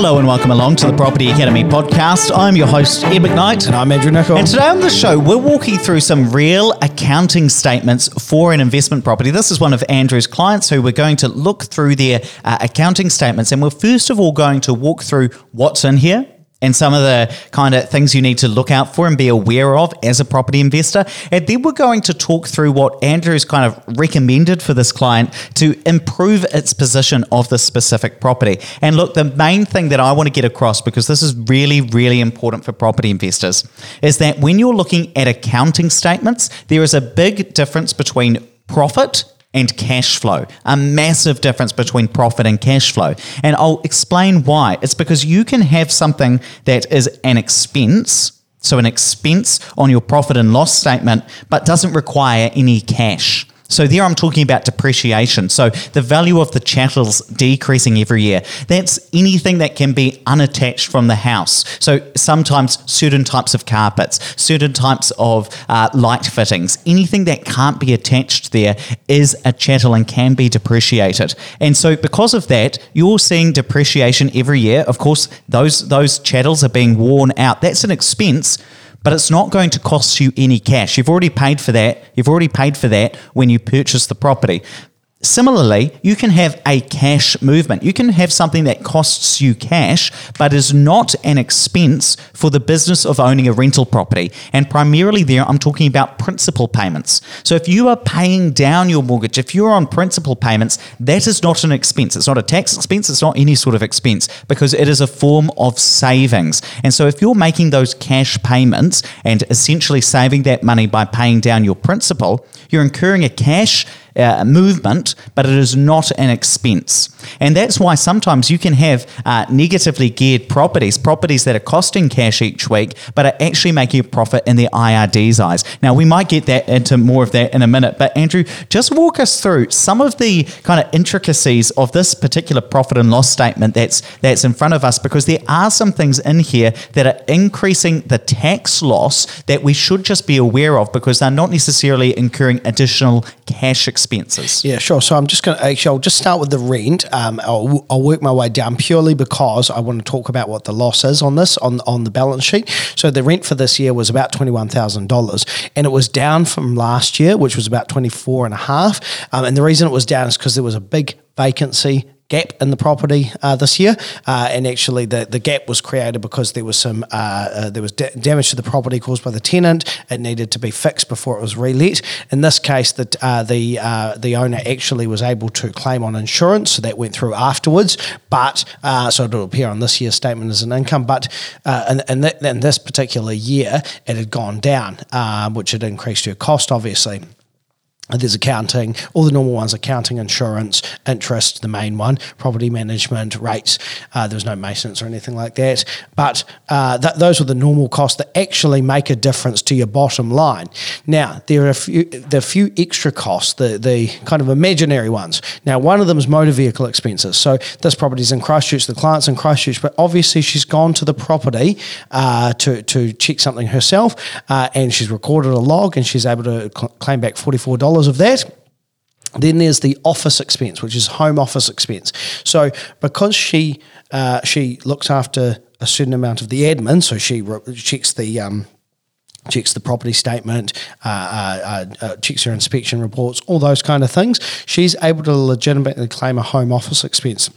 Hello and welcome along to the Property Academy podcast. I'm your host, Ed McKnight. And I'm Andrew Nicol. And today on the show, we're walking through some real accounting statements for an investment property. This is one of Andrew's clients who we're going to look through their uh, accounting statements. And we're first of all going to walk through what's in here, and some of the kind of things you need to look out for and be aware of as a property investor. And then we're going to talk through what Andrew's kind of recommended for this client to improve its position of the specific property. And look, the main thing that I want to get across, because this is really, really important for property investors, is that when you're looking at accounting statements, there is a big difference between profit and cash flow. A massive difference between profit and cash flow. And I'll explain why. It's because you can have something that is an expense, so an expense on your profit and loss statement, but doesn't require any cash. So there I'm talking about depreciation. So the value of the chattels decreasing every year. That's anything that can be unattached from the house. So sometimes certain types of carpets, certain types of uh, light fittings, anything that can't be attached there is a chattel and can be depreciated. And so because of that, you're seeing depreciation every year. Of course, those those chattels are being worn out. That's an expense but it's not going to cost you any cash. You've already paid for that. You've already paid for that when you purchase the property. Similarly, you can have a cash movement. You can have something that costs you cash, but is not an expense for the business of owning a rental property. And primarily, there, I'm talking about principal payments. So, if you are paying down your mortgage, if you're on principal payments, that is not an expense. It's not a tax expense, it's not any sort of expense because it is a form of savings. And so, if you're making those cash payments and essentially saving that money by paying down your principal, you're incurring a cash uh, movement, but it is not an expense. And that's why sometimes you can have uh, negatively geared properties, properties that are costing cash each week, but are actually making a profit in the IRD's eyes. Now, we might get that into more of that in a minute, but Andrew, just walk us through some of the kind of intricacies of this particular profit and loss statement that's that's in front of us, because there are some things in here that are increasing the tax loss that we should just be aware of because they're not necessarily incurring additional cash expenses. Yeah, sure. So I'm just going to actually, I'll just start with the rent. Um, I'll, I'll work my way down purely because I want to talk about what the loss is on this on on the balance sheet. So the rent for this year was about twenty one thousand dollars, and it was down from last year, which was about twenty four and a half. Um, and the reason it was down is because there was a big vacancy gap in the property uh, this year, uh, and actually the, the gap was created because there was some uh, uh there was da- damage to the property caused by the tenant. It needed to be fixed before it was relet. In this case, the uh, the uh, the owner actually was able to claim on insurance, so that went through afterwards. But so it'll appear on this year's statement as an income. But in, in, th- in, this particular year, it had gone down, which had increased your cost, obviously. There's accounting, all the normal ones accounting, insurance, interest, the main one, property management, rates. Uh, there was no maintenance or anything like that. But uh, th- those were the normal costs that actually make a difference to your bottom line. Now, there are a few, there are few extra costs, the, the kind of imaginary ones. Now, one of them is motor vehicle expenses. So this property is in Christchurch, the client's in Christchurch, but obviously she's gone to the property uh, to, to check something herself uh, and she's recorded a log and she's able to cl- claim back $44 of that. Then there's the office expense, which is home office expense. So because she uh, she looks after a certain amount of the admin, so she re- checks the um, checks the property statement, uh, uh, uh, checks her inspection reports, all those kind of things. She's able to legitimately claim a home office expense.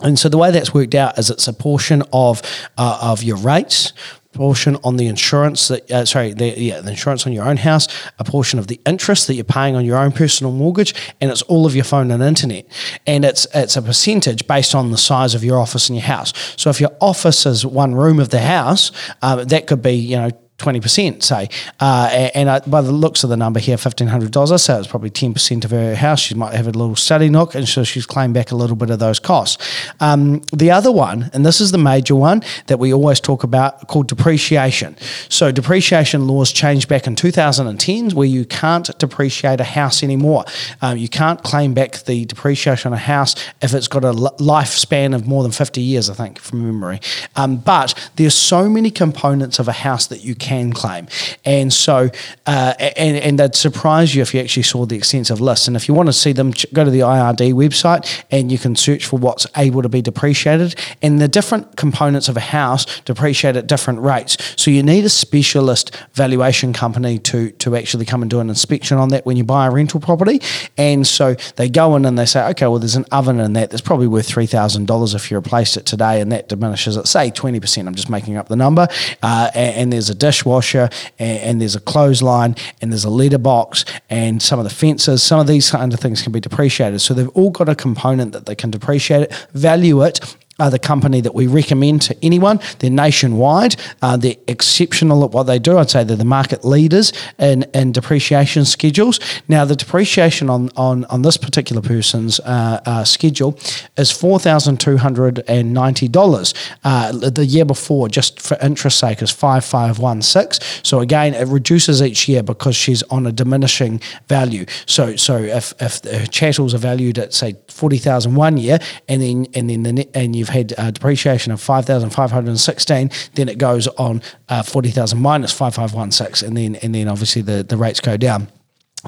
And so the way that's worked out is it's a portion of uh, of your rates portion on the insurance that uh, sorry the, yeah the insurance on your own house a portion of the interest that you're paying on your own personal mortgage and it's all of your phone and internet. And it's it's a percentage based on the size of your office and your house. So if your office is one room of the house um, that could be you know 20%, say. Uh, and I, by the looks of the number here, $1,500, so it's probably 10% of her house. She might have a little study nook, and so she's claimed back a little bit of those costs. Um, the other one, and this is the major one that we always talk about, called depreciation. So depreciation laws changed back in 2010 where you can't depreciate a house anymore. Um, you can't claim back the depreciation on a house if it's got a lifespan of more than 50 years, I think, from memory. Um, but there's so many components of a house that you can can claim. And so, uh, and, and they'd surprise you if you actually saw the extensive list. And if you want to see them, go to the IRD website and you can search for what's able to be depreciated. And the different components of a house depreciate at different rates. So you need a specialist valuation company to, to actually come and do an inspection on that when you buy a rental property. And so they go in and they say, okay, well, there's an oven in that that's probably worth $3,000 if you replaced it today, and that diminishes it, say 20%. I'm just making up the number. Uh, and, and, there's a dishwasher, and, and, there's a clothesline, and there's a letterbox, and some of the fences. Some of these kind of things can be depreciated. So they've all got a component that they can depreciate it, value it, are the company that we recommend to anyone. They're nationwide. Uh, they're exceptional at what they do. I'd say they're the market leaders in, in depreciation schedules. Now, the depreciation on, on, on this particular person's uh, uh, schedule is $4,290. Uh, the year before, just for interest sake, is 5516. So again, it reduces each year because she's on a diminishing value. So so if, if her chattels are valued at, say, 40,000 one year, and then, and then the net, and you've had uh, depreciation of 5,516, then it goes on uh, 40,000 minus 5516, and then and then obviously the, the rates go down.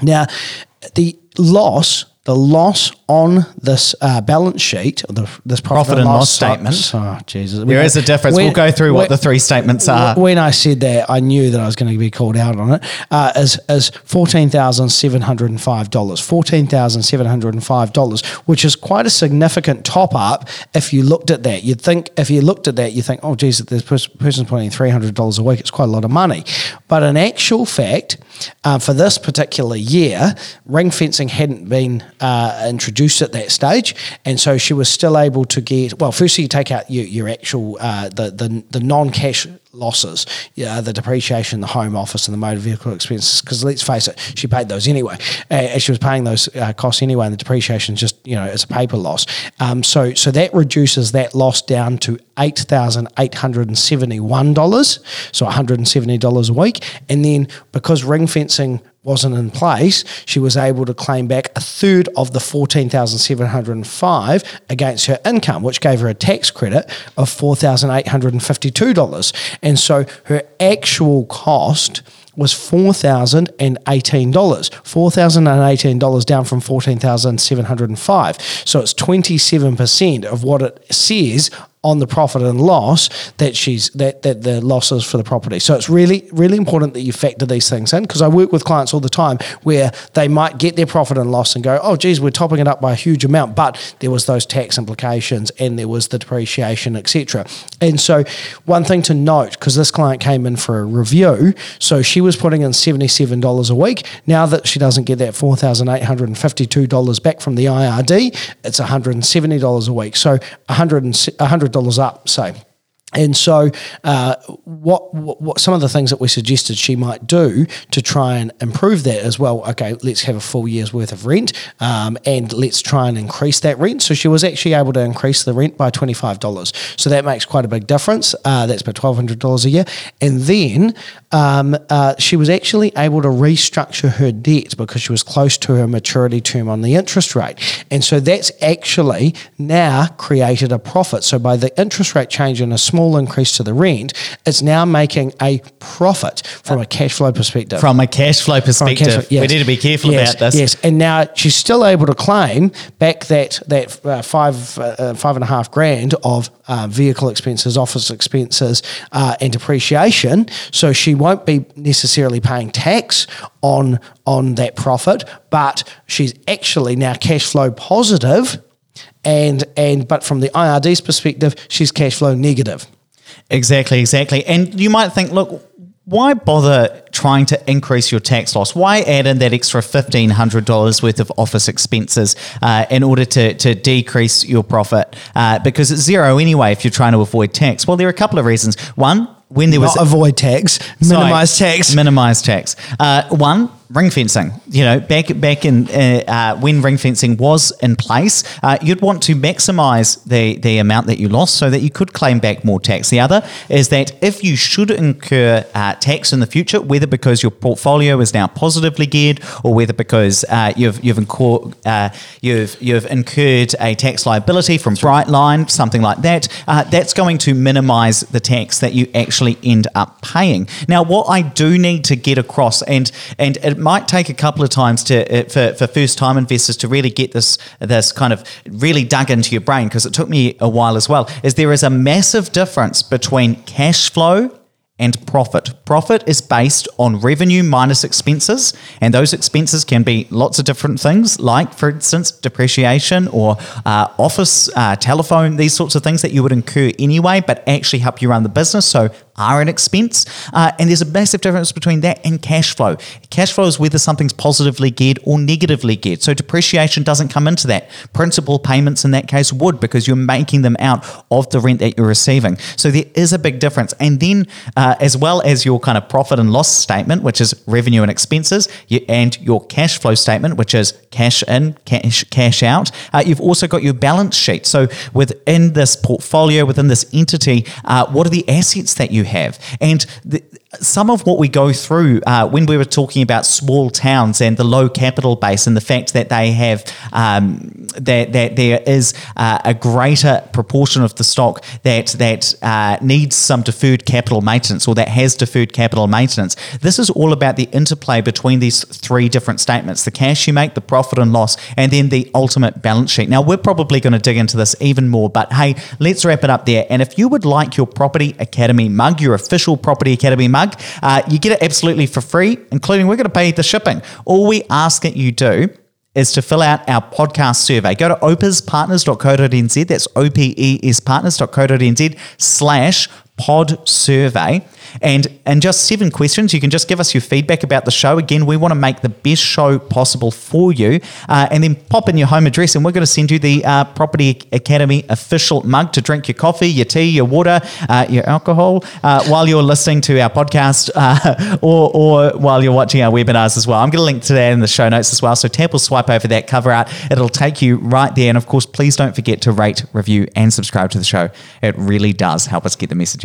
Now, the loss the loss on this uh, balance sheet, the, this profit, profit and loss, loss statement. Oh, Jesus. There when, is a difference. When, we'll go through when, what the three statements are. When I said that, I knew that I was going to be called out on it. Uh, is, is $14,705. $14,705, which is quite a significant top up if you looked at that. You'd think, if you looked at that, you think, oh, geez, this person's putting $300 a week. It's quite a lot of money. But in actual fact, uh, for this particular year, ring fencing hadn't been uh, introduced at that stage, and so she was still able to get. Well, firstly, you take out your, your actual uh, the the, the non cash losses, yeah, the depreciation, the home office, and the motor vehicle expenses. Because let's face it, she paid those anyway. Uh, she was paying those uh, costs anyway, and the depreciation is just you know it's a paper loss. Um, so so that reduces that loss down to eight thousand eight hundred and seventy one dollars, so one hundred and seventy dollars a week, and then because ring fencing wasn't in place, she was able to claim back a third of the 14,705 against her income, which gave her a tax credit of $4,852. And so her actual cost was $4,018. $4,018 down from 14705 So it's 27% of what it says on the profit and loss that she's that that the losses for the property. So it's really really important that you factor these things in because I work with clients all the time where they might get their profit and loss and go, oh geez, we're topping it up by a huge amount, but there was those tax implications and there was the depreciation, etc. And so one thing to note because this client came in for a review, so she was putting in seventy seven dollars a week. Now that she doesn't get that four thousand eight hundred and fifty two dollars back from the IRD, it's one hundred and seventy dollars a week. So $100 up, say. And so, uh, what, what, what some of the things that we suggested she might do to try and improve that as well. Okay, let's have a full year's worth of rent, um, and let's try and increase that rent. So she was actually able to increase the rent by twenty five dollars. So that makes quite a big difference. Uh, that's about twelve hundred dollars a year. And then um, uh, she was actually able to restructure her debt because she was close to her maturity term on the interest rate. And so that's actually now created a profit. So by the interest rate change in a small small increase to the rent, it's now making a profit from a cash flow perspective. From a cash flow perspective, cash flow, yes. we need to be careful yes, about this. Yes, and now she's still able to claim back that that uh, five uh, five and a half grand of uh, vehicle expenses, office expenses, uh, and depreciation. So she won't be necessarily paying tax on on that profit, but she's actually now cash flow positive and and but from the IRD's perspective, she's cash flow negative. Exactly, exactly. And you might think, look, why bother trying to increase your tax loss? Why add in that extra $1,500 worth of office expenses uh, in order to, to decrease your profit? Uh, because it's zero anyway if you're trying to avoid tax. Well, there are a couple of reasons. One, when there was avoid tax, minimize sorry, tax, minimize tax. Uh, one, ring fencing. You know, back back in uh, uh, when ring fencing was in place, uh, you'd want to maximise the the amount that you lost so that you could claim back more tax. The other is that if you should incur uh, tax in the future, whether because your portfolio is now positively geared or whether because uh, you've you've, incur, uh, you've you've incurred a tax liability from Brightline, something like that, that's going to minimise the tax that you actually end up paying. Now, what I do need to get across, and and it might take a couple of times to uh, for, for first time investors to really get this this kind of really dug into your brain because it took me a while as well. Is there is a massive difference between cash flow and profit. Profit is based on revenue minus expenses, and those expenses can be lots of different things, like, for instance, depreciation or uh, office, uh, telephone, these sorts of things that you would incur anyway, but actually help you run the business. So, are an expense. Uh, and there's a massive difference between that and cash flow. Cash flow is whether something's positively geared or negatively geared. So, depreciation doesn't come into that. Principal payments in that case would because you're making them out of the rent that you're receiving. So, there is a big difference. And then, uh, as well as your kind of profit and loss statement, which is revenue and expenses, and your cash flow statement, which is cash in, cash, cash out. Uh, you've also got your balance sheet. So within this portfolio, within this entity, uh, what are the assets that you have? And the, some of what we go through uh, when we were talking about small towns and the low capital base and the fact that they have um, that, that there is uh, a greater proportion of the stock that that uh, needs some deferred capital maintenance or that has deferred capital maintenance. This is all about the interplay between these three different statements: the cash you make, the profit and loss, and then the ultimate balance sheet. Now we're probably going to dig into this even more, but hey, let's wrap it up there. And if you would like your Property Academy mug, your official Property Academy mug mug. Uh, you get it absolutely for free, including we're going to pay the shipping. All we ask that you do is to fill out our podcast survey. Go to opespartners.co.nz. That's O-P-E-S partners.co.nz slash pod survey. And in just seven questions, you can just give us your feedback about the show. Again, we want to make the best show possible for you. Uh, and then pop in your home address, and we're going to send you the uh, Property Academy official mug to drink your coffee, your tea, your water, uh, your alcohol uh, while you're listening to our podcast uh, or, or while you're watching our webinars as well. I'm going to link to that in the show notes as well. So tap or swipe over that cover art. It'll take you right there. And of course, please don't forget to rate, review, and subscribe to the show. It really does help us get the message